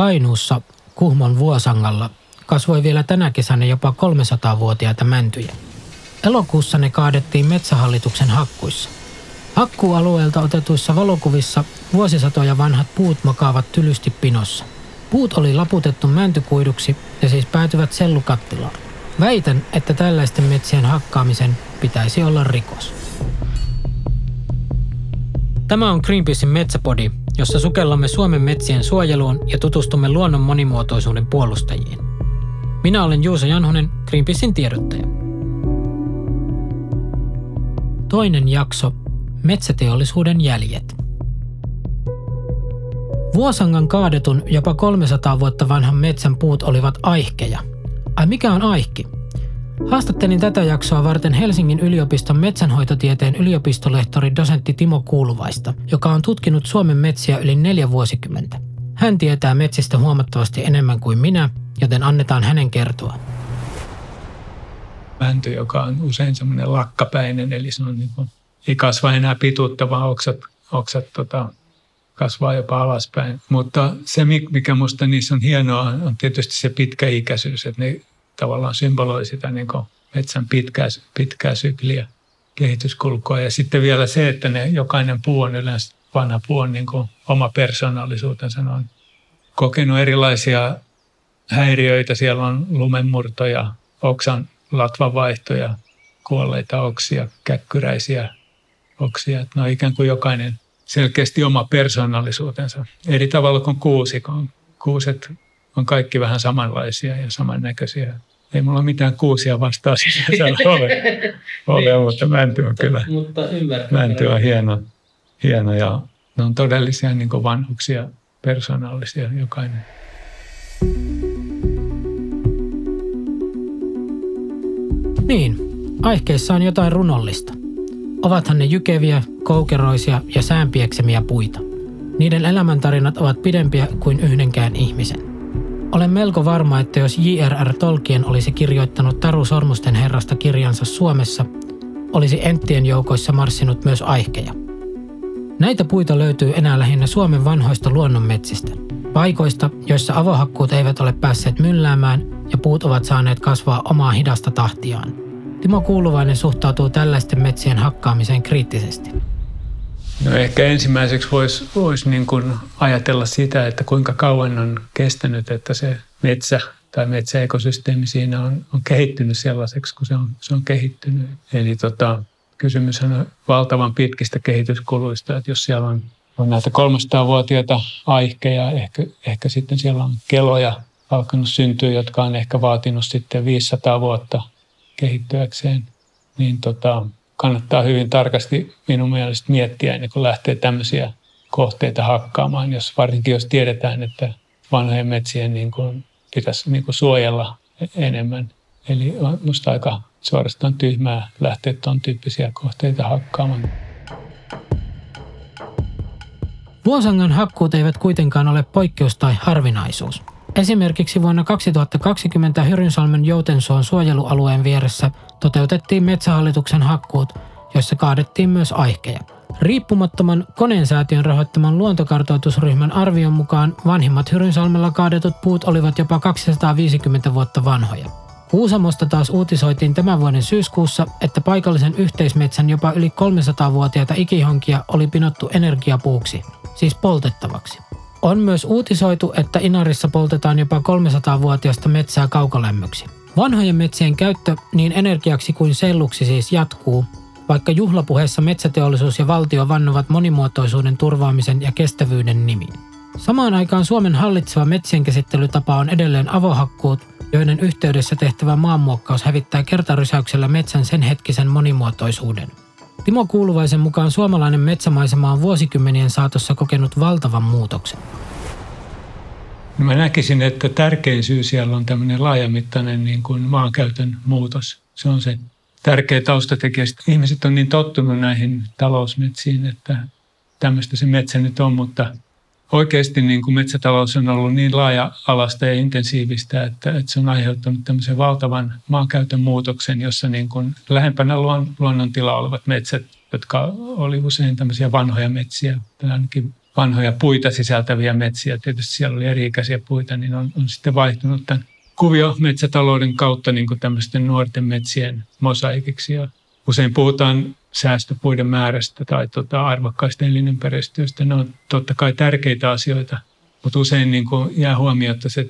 Kainuussa Kuhmon Vuosangalla kasvoi vielä tänä kesänä jopa 300-vuotiaita mäntyjä. Elokuussa ne kaadettiin metsähallituksen hakkuissa. Hakkuualueelta otetuissa valokuvissa vuosisatoja vanhat puut makaavat tylysti pinossa. Puut oli laputettu mäntykuiduksi ja siis päätyvät sellukattilaan. Väitän, että tällaisten metsien hakkaamisen pitäisi olla rikos. Tämä on Greenpeacein Metsäpodi, jossa sukellamme Suomen metsien suojeluun ja tutustumme luonnon monimuotoisuuden puolustajiin. Minä olen Juuso Janhonen, Greenpeacein tiedottaja. Toinen jakso, Metsäteollisuuden jäljet. Vuosangan kaadetun jopa 300 vuotta vanhan metsän puut olivat aihkeja. Ai mikä on aihki? Haastattelin tätä jaksoa varten Helsingin yliopiston metsänhoitotieteen yliopistolehtori dosentti Timo Kuuluvaista, joka on tutkinut Suomen metsiä yli neljä vuosikymmentä. Hän tietää metsistä huomattavasti enemmän kuin minä, joten annetaan hänen kertoa. Mänty, joka on usein semmoinen lakkapäinen, eli se on niin kuin, ei kasva enää pituutta, vaan oksat, oksat tota, kasvaa jopa alaspäin. Mutta se, mikä minusta niissä on hienoa, on tietysti se pitkäikäisyys, että ne tavallaan symboloi sitä niin kuin metsän pitkää, pitkää sykliä, kehityskulkua. Ja sitten vielä se, että ne, jokainen puu on yleensä, vanha puu on niin kuin oma persoonallisuutensa. On kokenut erilaisia häiriöitä. Siellä on lumenmurtoja, oksan latvanvaihtoja, kuolleita oksia, käkkyräisiä oksia. On ikään kuin jokainen selkeästi oma persoonallisuutensa. Eri tavalla kuin kuusikon. Kuuset on kaikki vähän samanlaisia ja samannäköisiä ei mulla mitään kuusia vastaa sisällä ole, ole niin. mutta mänty on kyllä. Mutta Mänty on hieno, hieno ja ne on todellisia niin vanhuksia, persoonallisia jokainen. Niin, aihkeissa on jotain runollista. Ovathan ne jykeviä, koukeroisia ja säänpieksemiä puita. Niiden elämäntarinat ovat pidempiä kuin yhdenkään ihmisen. Olen melko varma, että jos J.R.R. Tolkien olisi kirjoittanut Taru Sormusten herrasta kirjansa Suomessa, olisi enttien joukoissa marssinut myös aihkeja. Näitä puita löytyy enää lähinnä Suomen vanhoista luonnonmetsistä. Paikoista, joissa avohakkuut eivät ole päässeet mylläämään ja puut ovat saaneet kasvaa omaa hidasta tahtiaan. Timo Kuuluvainen suhtautuu tällaisten metsien hakkaamiseen kriittisesti. No ehkä ensimmäiseksi voisi vois niin kuin ajatella sitä, että kuinka kauan on kestänyt, että se metsä tai metsäekosysteemi siinä on, on kehittynyt sellaiseksi, kun se on, se on kehittynyt. Eli tota, kysymys on valtavan pitkistä kehityskuluista, että jos siellä on, on näitä 300-vuotiaita aihkeja, ehkä, ehkä sitten siellä on keloja alkanut syntyä, jotka on ehkä vaatinut sitten 500 vuotta kehittyäkseen, niin tota, kannattaa hyvin tarkasti minun mielestä miettiä ennen kuin lähtee tämmöisiä kohteita hakkaamaan, jos, varsinkin jos tiedetään, että vanhojen metsien niin kuin pitäisi niin kuin suojella enemmän. Eli on minusta aika suorastaan tyhmää lähteä tuon tyyppisiä kohteita hakkaamaan. Vuosangan hakkuut eivät kuitenkaan ole poikkeus tai harvinaisuus. Esimerkiksi vuonna 2020 Hyrynsalmen Joutensuon suojelualueen vieressä toteutettiin metsähallituksen hakkuut, joissa kaadettiin myös aihkeja. Riippumattoman koneensäätiön rahoittaman luontokartoitusryhmän arvion mukaan vanhimmat Hyrynsalmella kaadetut puut olivat jopa 250 vuotta vanhoja. Kuusamosta taas uutisoitiin tämän vuoden syyskuussa, että paikallisen yhteismetsän jopa yli 300-vuotiaita ikihonkia oli pinottu energiapuuksi, siis poltettavaksi. On myös uutisoitu, että Inarissa poltetaan jopa 300-vuotiaista metsää kaukolämmöksi. Vanhojen metsien käyttö niin energiaksi kuin selluksi siis jatkuu, vaikka juhlapuheessa metsäteollisuus ja valtio vannovat monimuotoisuuden turvaamisen ja kestävyyden nimiin. Samaan aikaan Suomen hallitseva metsien käsittelytapa on edelleen avohakkuut, joiden yhteydessä tehtävä maanmuokkaus hävittää kertarysäyksellä metsän sen hetkisen monimuotoisuuden. Timo Kuuluvaisen mukaan suomalainen metsämaisema on vuosikymmenien saatossa kokenut valtavan muutoksen. No mä näkisin, että tärkein syy siellä on tämmöinen laajamittainen niin kuin maankäytön muutos. Se on se tärkeä taustatekijä. Ihmiset on niin tottunut näihin talousmetsiin, että tämmöistä se metsä nyt on, mutta oikeasti niin kuin metsätalous on ollut niin laaja-alasta ja intensiivistä, että, että se on aiheuttanut tämmöisen valtavan maankäytön muutoksen, jossa niin kuin lähempänä luon, luonnontila olevat metsät, jotka oli usein tämmöisiä vanhoja metsiä, tai ainakin vanhoja puita sisältäviä metsiä. Tietysti siellä oli eri-ikäisiä puita, niin on, on sitten vaihtunut tämän kuvio metsätalouden kautta niin kuin tämmöisten nuorten metsien mosaikiksi. Ja usein puhutaan säästöpuiden määrästä tai tota arvokkaista elinympäristöistä. Ne on totta kai tärkeitä asioita, mutta usein niin kuin jää huomiota se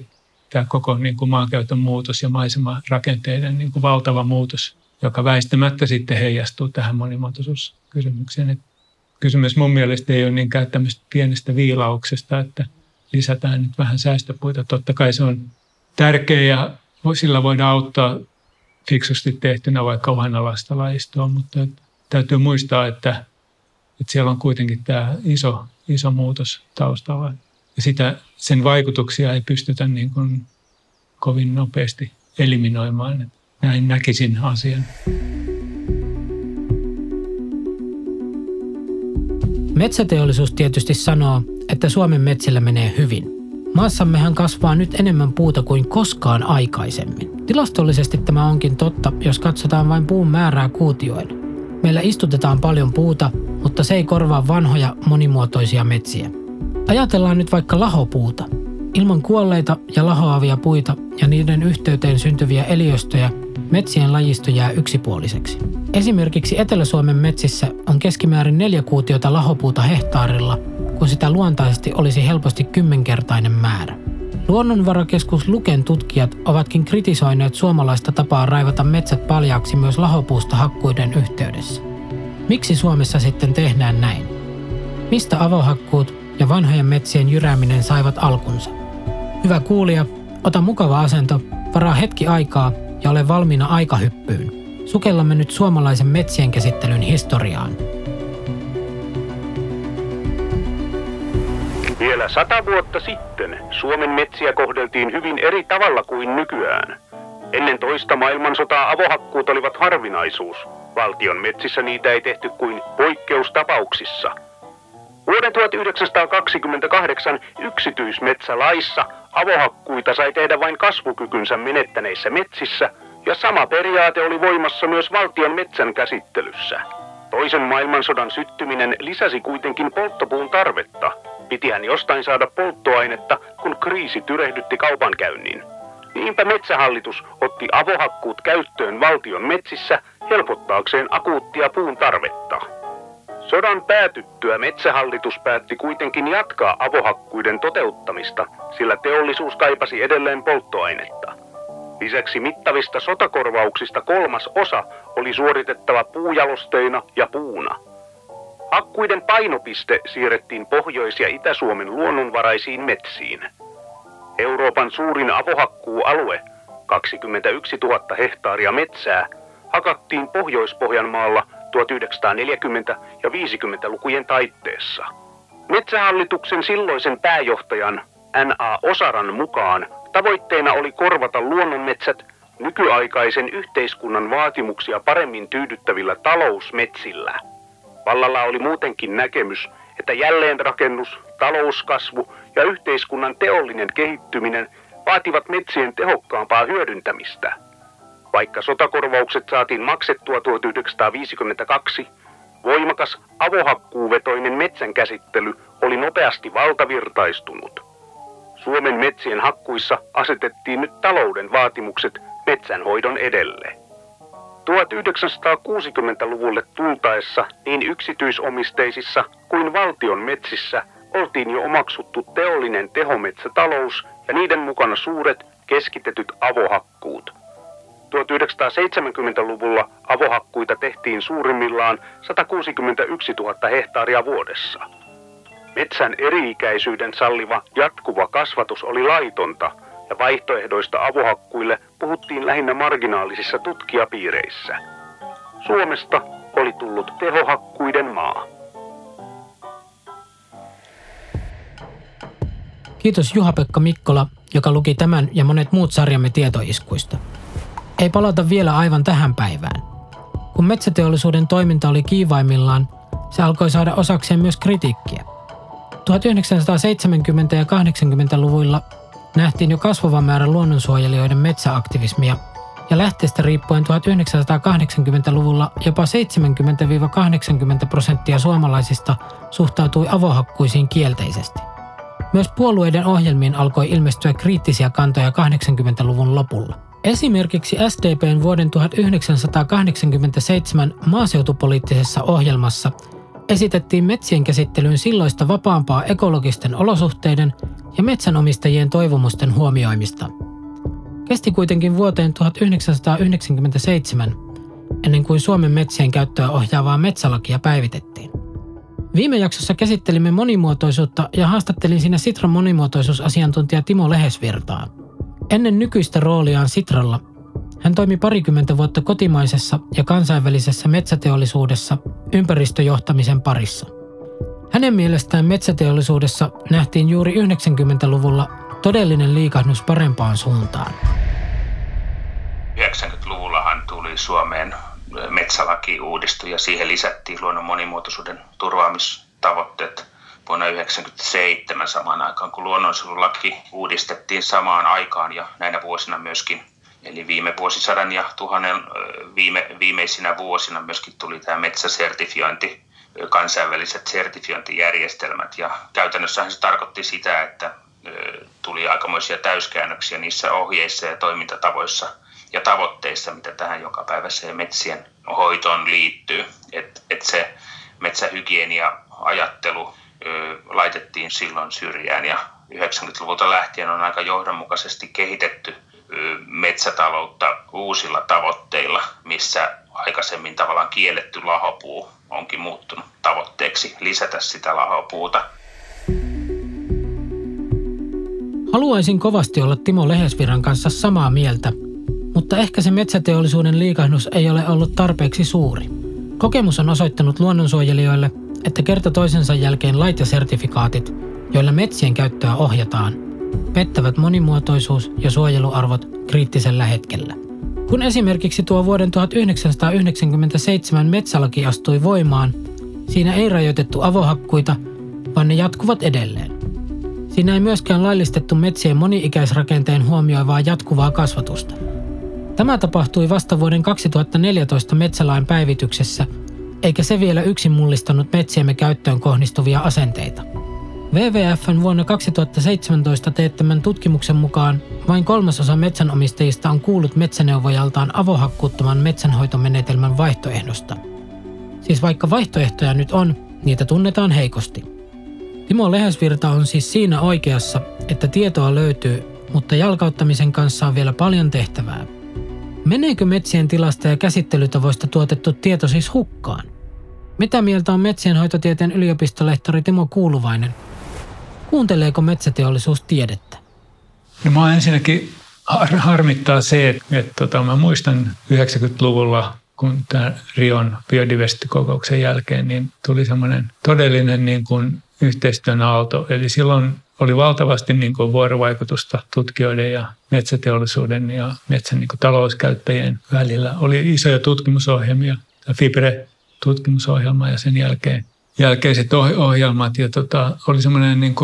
tämä koko niin kuin maankäytön muutos ja maisema-rakenteiden niin kuin valtava muutos, joka väistämättä sitten heijastuu tähän monimuotoisuuskysymykseen. Et kysymys mun mielestä ei ole niinkään tämmöistä pienestä viilauksesta, että lisätään nyt vähän säästöpuita. Totta kai se on tärkeä ja sillä voidaan auttaa fiksusti tehtynä vaikka uhanalaista lajistoa, mutta täytyy muistaa, että, että siellä on kuitenkin tämä iso, iso muutos taustalla. Ja sitä, sen vaikutuksia ei pystytä niin kuin kovin nopeasti eliminoimaan. Näin näkisin asian. Metsäteollisuus tietysti sanoo, että Suomen metsillä menee hyvin. Maassammehan kasvaa nyt enemmän puuta kuin koskaan aikaisemmin. Tilastollisesti tämä onkin totta, jos katsotaan vain puun määrää kuutioilla. Meillä istutetaan paljon puuta, mutta se ei korvaa vanhoja monimuotoisia metsiä. Ajatellaan nyt vaikka lahopuuta. Ilman kuolleita ja lahoavia puita ja niiden yhteyteen syntyviä eliöstöjä metsien lajisto jää yksipuoliseksi. Esimerkiksi Etelä-Suomen metsissä on keskimäärin neljä kuutiota lahopuuta hehtaarilla, kun sitä luontaisesti olisi helposti kymmenkertainen määrä. Luonnonvarakeskus Luken tutkijat ovatkin kritisoineet suomalaista tapaa raivata metsät paljaaksi myös lahopuusta hakkuiden yhteydessä. Miksi Suomessa sitten tehdään näin? Mistä avohakkuut ja vanhojen metsien jyrääminen saivat alkunsa? Hyvä kuulija, ota mukava asento, varaa hetki aikaa ja ole valmiina aikahyppyyn. Sukellamme nyt suomalaisen metsien käsittelyn historiaan. Vielä sata vuotta sitten Suomen metsiä kohdeltiin hyvin eri tavalla kuin nykyään. Ennen toista maailmansotaa avohakkuut olivat harvinaisuus. Valtion metsissä niitä ei tehty kuin poikkeustapauksissa. Vuoden 1928 yksityismetsälaissa avohakkuita sai tehdä vain kasvukykynsä menettäneissä metsissä, ja sama periaate oli voimassa myös valtion metsän käsittelyssä. Toisen maailmansodan syttyminen lisäsi kuitenkin polttopuun tarvetta. Pitihän jostain saada polttoainetta, kun kriisi tyrehdytti kaupankäynnin. Niinpä metsähallitus otti avohakkuut käyttöön valtion metsissä helpottaakseen akuuttia puun tarvetta. Sodan päätyttyä metsähallitus päätti kuitenkin jatkaa avohakkuiden toteuttamista, sillä teollisuus kaipasi edelleen polttoainetta. Lisäksi mittavista sotakorvauksista kolmas osa oli suoritettava puujalosteina ja puuna. Hakkuiden painopiste siirrettiin Pohjois- ja Itä-Suomen luonnonvaraisiin metsiin. Euroopan suurin avohakkuualue, 21 000 hehtaaria metsää, hakattiin Pohjois-Pohjanmaalla 1940- ja 50-lukujen taitteessa. Metsähallituksen silloisen pääjohtajan N.A. Osaran mukaan tavoitteena oli korvata luonnonmetsät nykyaikaisen yhteiskunnan vaatimuksia paremmin tyydyttävillä talousmetsillä. Vallalla oli muutenkin näkemys, että jälleenrakennus, talouskasvu ja yhteiskunnan teollinen kehittyminen vaativat metsien tehokkaampaa hyödyntämistä – vaikka sotakorvaukset saatiin maksettua 1952, voimakas avohakkuuvetoinen metsän käsittely oli nopeasti valtavirtaistunut. Suomen metsien hakkuissa asetettiin nyt talouden vaatimukset metsänhoidon edelle. 1960-luvulle tultaessa niin yksityisomisteisissa kuin valtion metsissä oltiin jo omaksuttu teollinen tehometsätalous ja niiden mukana suuret keskitetyt avohakkuut – 1970-luvulla avohakkuita tehtiin suurimmillaan 161 000 hehtaaria vuodessa. Metsän eri-ikäisyyden salliva jatkuva kasvatus oli laitonta ja vaihtoehdoista avohakkuille puhuttiin lähinnä marginaalisissa tutkijapiireissä. Suomesta oli tullut tehohakkuiden maa. Kiitos Juha-Pekka Mikkola, joka luki tämän ja monet muut sarjamme tietoiskuista. Ei palata vielä aivan tähän päivään. Kun metsäteollisuuden toiminta oli kiivaimmillaan, se alkoi saada osakseen myös kritiikkiä. 1970- ja 80-luvuilla nähtiin jo kasvava määrä luonnonsuojelijoiden metsäaktivismia ja lähteestä riippuen 1980-luvulla jopa 70-80 prosenttia suomalaisista suhtautui avohakkuisiin kielteisesti. Myös puolueiden ohjelmiin alkoi ilmestyä kriittisiä kantoja 80-luvun lopulla. Esimerkiksi SDPn vuoden 1987 maaseutupoliittisessa ohjelmassa esitettiin metsien käsittelyyn silloista vapaampaa ekologisten olosuhteiden ja metsänomistajien toivomusten huomioimista. Kesti kuitenkin vuoteen 1997, ennen kuin Suomen metsien käyttöä ohjaavaa metsälakia päivitettiin. Viime jaksossa käsittelimme monimuotoisuutta ja haastattelin siinä Sitran monimuotoisuusasiantuntija Timo Lehesvirtaa. Ennen nykyistä rooliaan Sitralla hän toimi parikymmentä vuotta kotimaisessa ja kansainvälisessä metsäteollisuudessa ympäristöjohtamisen parissa. Hänen mielestään metsäteollisuudessa nähtiin juuri 90-luvulla todellinen liikahdus parempaan suuntaan. 90-luvullahan tuli Suomeen metsälaki uudistui ja siihen lisättiin luonnon monimuotoisuuden turvaamistavoitteet vuonna 1997 samaan aikaan, kun luonnonsuojelulaki uudistettiin samaan aikaan ja näinä vuosina myöskin Eli viime vuosisadan ja tuhannen viime, viimeisinä vuosina myöskin tuli tämä metsäsertifiointi, kansainväliset sertifiointijärjestelmät. Ja käytännössähän se tarkoitti sitä, että tuli aikamoisia täyskäännöksiä niissä ohjeissa ja toimintatavoissa ja tavoitteissa, mitä tähän jokapäiväiseen metsien hoitoon liittyy. Että et se metsähygienia-ajattelu laitettiin silloin syrjään ja 90-luvulta lähtien on aika johdonmukaisesti kehitetty – metsätaloutta uusilla tavoitteilla, missä aikaisemmin tavallaan kielletty lahopuu onkin muuttunut tavoitteeksi lisätä sitä lahopuuta. Haluaisin kovasti olla Timo Lehesviran kanssa samaa mieltä, mutta ehkä se metsäteollisuuden liikahdus ei ole ollut tarpeeksi suuri. Kokemus on osoittanut luonnonsuojelijoille, että kerta toisensa jälkeen lait ja sertifikaatit, joilla metsien käyttöä ohjataan – pettävät monimuotoisuus ja suojeluarvot kriittisellä hetkellä. Kun esimerkiksi tuo vuoden 1997 metsälaki astui voimaan, siinä ei rajoitettu avohakkuita, vaan ne jatkuvat edelleen. Siinä ei myöskään laillistettu metsien moni-ikäisrakenteen huomioivaa jatkuvaa kasvatusta. Tämä tapahtui vasta vuoden 2014 metsälain päivityksessä, eikä se vielä yksin mullistanut metsiemme käyttöön kohdistuvia asenteita. WWFn vuonna 2017 teettämän tutkimuksen mukaan vain kolmasosa metsänomistajista on kuullut metsäneuvojaltaan avohakkuuttoman metsänhoitomenetelmän vaihtoehdosta. Siis vaikka vaihtoehtoja nyt on, niitä tunnetaan heikosti. Timo Lehesvirta on siis siinä oikeassa, että tietoa löytyy, mutta jalkauttamisen kanssa on vielä paljon tehtävää. Meneekö metsien tilasta ja käsittelytavoista tuotettu tieto siis hukkaan? Mitä mieltä on metsienhoitotieteen yliopistolehtori Timo Kuuluvainen – Kuunteleeko metsäteollisuus tiedettä? No mä ensinnäkin har- harmittaa se, että, että tota, mä muistan 90-luvulla, kun tämän Rion biodiversiteettikokouksen jälkeen, niin tuli semmoinen todellinen niin kuin yhteistyön aalto. Eli silloin oli valtavasti niin kuin vuorovaikutusta tutkijoiden ja metsäteollisuuden ja metsän niin kuin talouskäyttäjien välillä. Oli isoja tutkimusohjelmia, Fibre-tutkimusohjelma ja sen jälkeen jälkeiset ohjelmat ja tota, oli semmoinen niin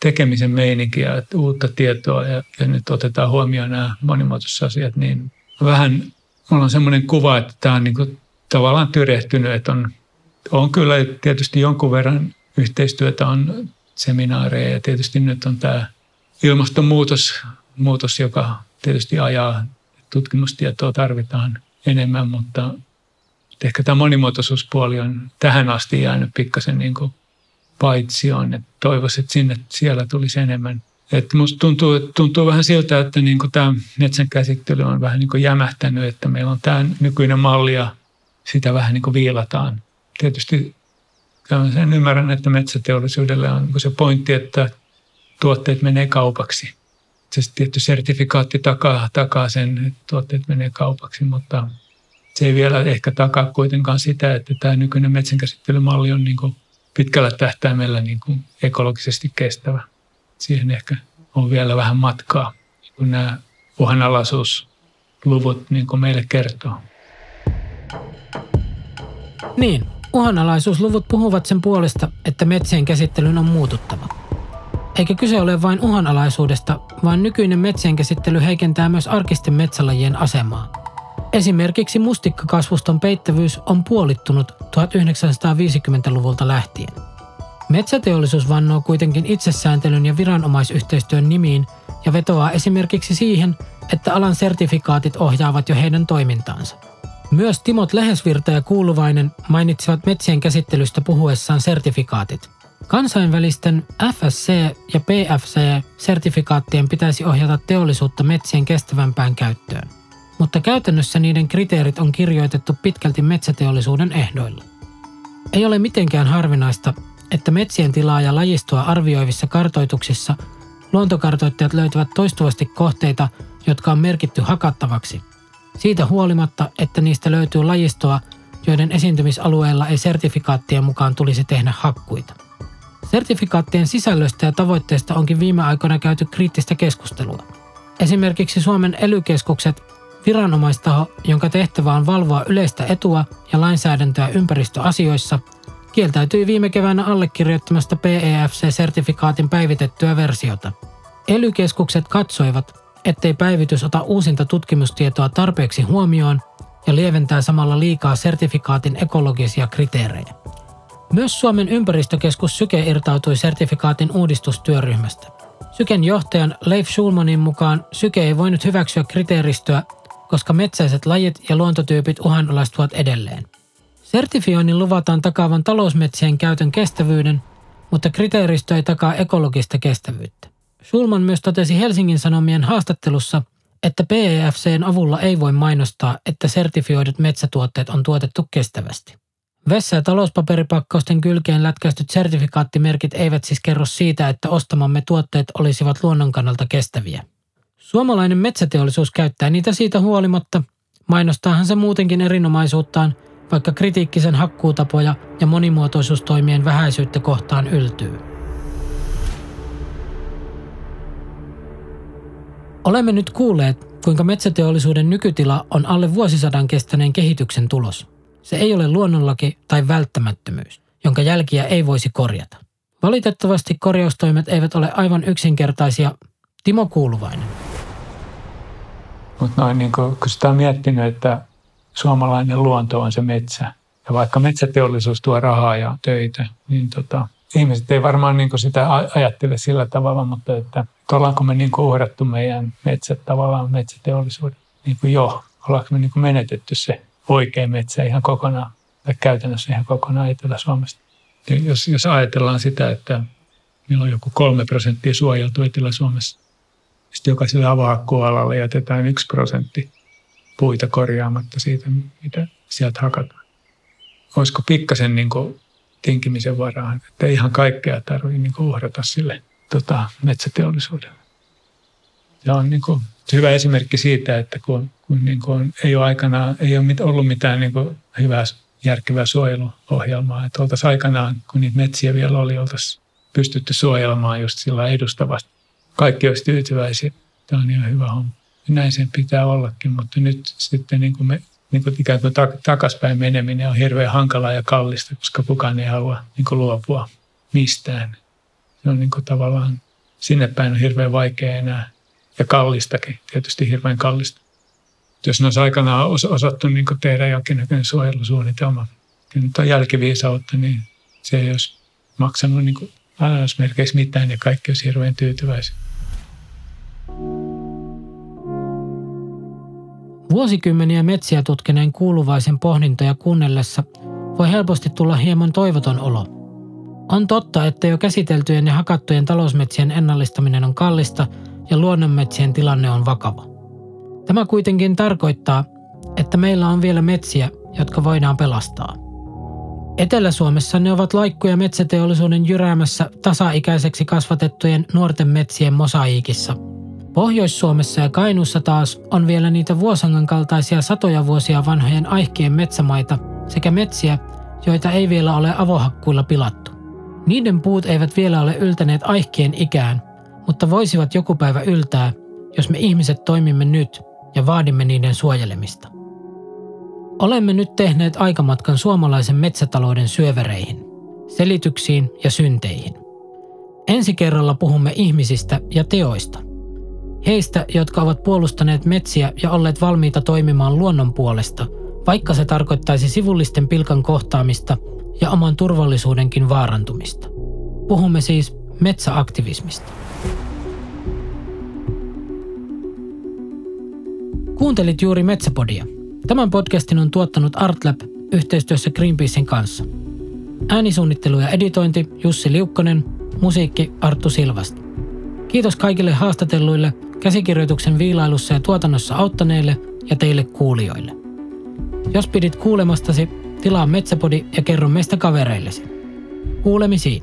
tekemisen meininki ja uutta tietoa ja, ja nyt otetaan huomioon nämä monimuotoiset asiat, niin vähän mulla on semmoinen kuva, että tämä on niin kuin tavallaan tyrehtynyt, että on, on kyllä tietysti jonkun verran yhteistyötä on seminaareja ja tietysti nyt on tämä ilmastonmuutos, muutos, joka tietysti ajaa tutkimustietoa tarvitaan enemmän, mutta ehkä tämä monimuotoisuuspuoli on tähän asti jäänyt pikkasen niin kuin paitsioon. Että toivoisin, että sinne siellä tulisi enemmän. Että musta tuntuu, tuntuu vähän siltä, että niin kuin tämä metsän käsittely on vähän niin kuin jämähtänyt, että meillä on tämä nykyinen malli ja sitä vähän niin kuin viilataan. Tietysti sen ymmärrän, että metsäteollisuudelle on niin se pointti, että tuotteet menee kaupaksi. Se tietty sertifikaatti takaa, takaa sen, että tuotteet menee kaupaksi, mutta se ei vielä ehkä takaa kuitenkaan sitä, että tämä nykyinen metsänkäsittelymalli on niin kuin pitkällä tähtäimellä niin kuin ekologisesti kestävä. Siihen ehkä on vielä vähän matkaa, kun nämä uhanalaisuusluvut niin kuin meille kertoo. Niin, uhanalaisuusluvut puhuvat sen puolesta, että metsien käsittelyn on muututtava. Eikä kyse ole vain uhanalaisuudesta, vaan nykyinen metsien käsittely heikentää myös arkisten metsälajien asemaa – Esimerkiksi mustikkakasvuston peittävyys on puolittunut 1950-luvulta lähtien. Metsäteollisuus vannoo kuitenkin itsesääntelyn ja viranomaisyhteistyön nimiin ja vetoaa esimerkiksi siihen, että alan sertifikaatit ohjaavat jo heidän toimintaansa. Myös Timot Lehesvirta ja Kuuluvainen mainitsivat metsien käsittelystä puhuessaan sertifikaatit. Kansainvälisten FSC- ja PFC-sertifikaattien pitäisi ohjata teollisuutta metsien kestävämpään käyttöön, mutta käytännössä niiden kriteerit on kirjoitettu pitkälti metsäteollisuuden ehdoilla. Ei ole mitenkään harvinaista, että metsien tilaa ja lajistoa arvioivissa kartoituksissa luontokartoittajat löytävät toistuvasti kohteita, jotka on merkitty hakattavaksi – siitä huolimatta, että niistä löytyy lajistoa, joiden esiintymisalueella ei sertifikaattien mukaan tulisi tehdä hakkuita. Sertifikaattien sisällöstä ja tavoitteista onkin viime aikoina käyty kriittistä keskustelua. Esimerkiksi Suomen elykeskukset, viranomaistaho, jonka tehtävä on valvoa yleistä etua ja lainsäädäntöä ympäristöasioissa, kieltäytyi viime keväänä allekirjoittamasta PEFC-sertifikaatin päivitettyä versiota. Elykeskukset katsoivat, ettei päivitys ota uusinta tutkimustietoa tarpeeksi huomioon ja lieventää samalla liikaa sertifikaatin ekologisia kriteerejä. Myös Suomen ympäristökeskus Syke irtautui sertifikaatin uudistustyöryhmästä. Syken johtajan Leif Schulmanin mukaan Syke ei voinut hyväksyä kriteeristöä, koska metsäiset lajit ja luontotyypit uhanalaistuvat edelleen. Sertifioinnin luvataan takaavan talousmetsien käytön kestävyyden, mutta kriteeristö ei takaa ekologista kestävyyttä. Schulman myös totesi Helsingin Sanomien haastattelussa, että PEFCn avulla ei voi mainostaa, että sertifioidut metsätuotteet on tuotettu kestävästi. Vessa- ja talouspaperipakkausten kylkeen lätkäistyt sertifikaattimerkit eivät siis kerro siitä, että ostamamme tuotteet olisivat luonnon kannalta kestäviä. Suomalainen metsäteollisuus käyttää niitä siitä huolimatta. Mainostaahan se muutenkin erinomaisuuttaan, vaikka kritiikkisen hakkuutapoja ja monimuotoisuustoimien vähäisyyttä kohtaan yltyy. Olemme nyt kuulleet, kuinka metsäteollisuuden nykytila on alle vuosisadan kestäneen kehityksen tulos. Se ei ole luonnonlaki tai välttämättömyys, jonka jälkiä ei voisi korjata. Valitettavasti korjaustoimet eivät ole aivan yksinkertaisia. Timo Kuuluvainen. Mutta noin niin kun sitä on miettinyt, että suomalainen luonto on se metsä. Ja vaikka metsäteollisuus tuo rahaa ja töitä, niin tota, ihmiset ei varmaan niin sitä ajattele sillä tavalla, mutta että ollaanko me niin uhrattu meidän metsät tavallaan metsäteollisuuden niin kuin jo, ollaanko me niin menetetty se oikea metsä ihan kokonaan, tai käytännössä ihan kokonaan Etelä-Suomesta. Jos, jos ajatellaan sitä, että meillä on joku kolme prosenttia suojeltu Etelä-Suomessa, sitten jokaiselle avohakkuualalle jätetään yksi prosentti puita korjaamatta siitä, mitä sieltä hakataan. Olisiko pikkasen niin kuin tinkimisen varaan, että ihan kaikkea tarvitse niin uhrata sille tota, metsäteollisuudelle. Ja on niin kuin, hyvä esimerkki siitä, että kun, kun niin kuin ei ole aikanaan, ei ole ollut mitään niin kuin hyvää järkevää suojeluohjelmaa. Että oltaisiin aikanaan, kun niitä metsiä vielä oli, oltaisiin pystytty suojelemaan just sillä edustavasti. Kaikki olisi tyytyväisiä. Tämä on ihan hyvä homma. Ja näin sen pitää ollakin, mutta nyt sitten niin kuin me niin kuin ikään kuin takaspäin meneminen on hirveän hankalaa ja kallista, koska kukaan ei halua niin kuin luopua mistään. Se on niin kuin tavallaan sinne päin on hirveän vaikea enää ja kallistakin, tietysti hirveän kallista. Jos ne olisi aikanaan osattu niin kuin tehdä jonkinnäköinen suojelusuunnitelma, kyllä nyt on jälkiviisautta, niin se ei olisi maksanut niin kuin mitään ja kaikki olisi hirveän tyytyväisiä. Vuosikymmeniä metsiä tutkineen kuuluvaisen pohdintoja kuunnellessa voi helposti tulla hieman toivoton olo. On totta, että jo käsiteltyjen ja hakattujen talousmetsien ennallistaminen on kallista ja luonnonmetsien tilanne on vakava. Tämä kuitenkin tarkoittaa, että meillä on vielä metsiä, jotka voidaan pelastaa. Etelä-Suomessa ne ovat laikkuja metsäteollisuuden jyräämässä tasaikäiseksi kasvatettujen nuorten metsien mosaiikissa – Pohjois-Suomessa ja Kainuussa taas on vielä niitä vuosangan kaltaisia satoja vuosia vanhojen aihkien metsämaita sekä metsiä, joita ei vielä ole avohakkuilla pilattu. Niiden puut eivät vielä ole yltäneet aihkien ikään, mutta voisivat joku päivä yltää, jos me ihmiset toimimme nyt ja vaadimme niiden suojelemista. Olemme nyt tehneet aikamatkan suomalaisen metsätalouden syövereihin, selityksiin ja synteihin. Ensi kerralla puhumme ihmisistä ja teoista – Heistä, jotka ovat puolustaneet metsiä ja olleet valmiita toimimaan luonnon puolesta, vaikka se tarkoittaisi sivullisten pilkan kohtaamista ja oman turvallisuudenkin vaarantumista. Puhumme siis metsäaktivismista. Kuuntelit juuri Metsäpodia. Tämän podcastin on tuottanut Artlab yhteistyössä Greenpeacein kanssa. Äänisuunnittelu ja editointi Jussi Liukkonen, musiikki Arttu Silvasta. Kiitos kaikille haastatelluille, käsikirjoituksen viilailussa ja tuotannossa auttaneille ja teille kuulijoille. Jos pidit kuulemastasi, tilaa Metsäpodi ja kerro meistä kavereillesi. Kuulemisiin.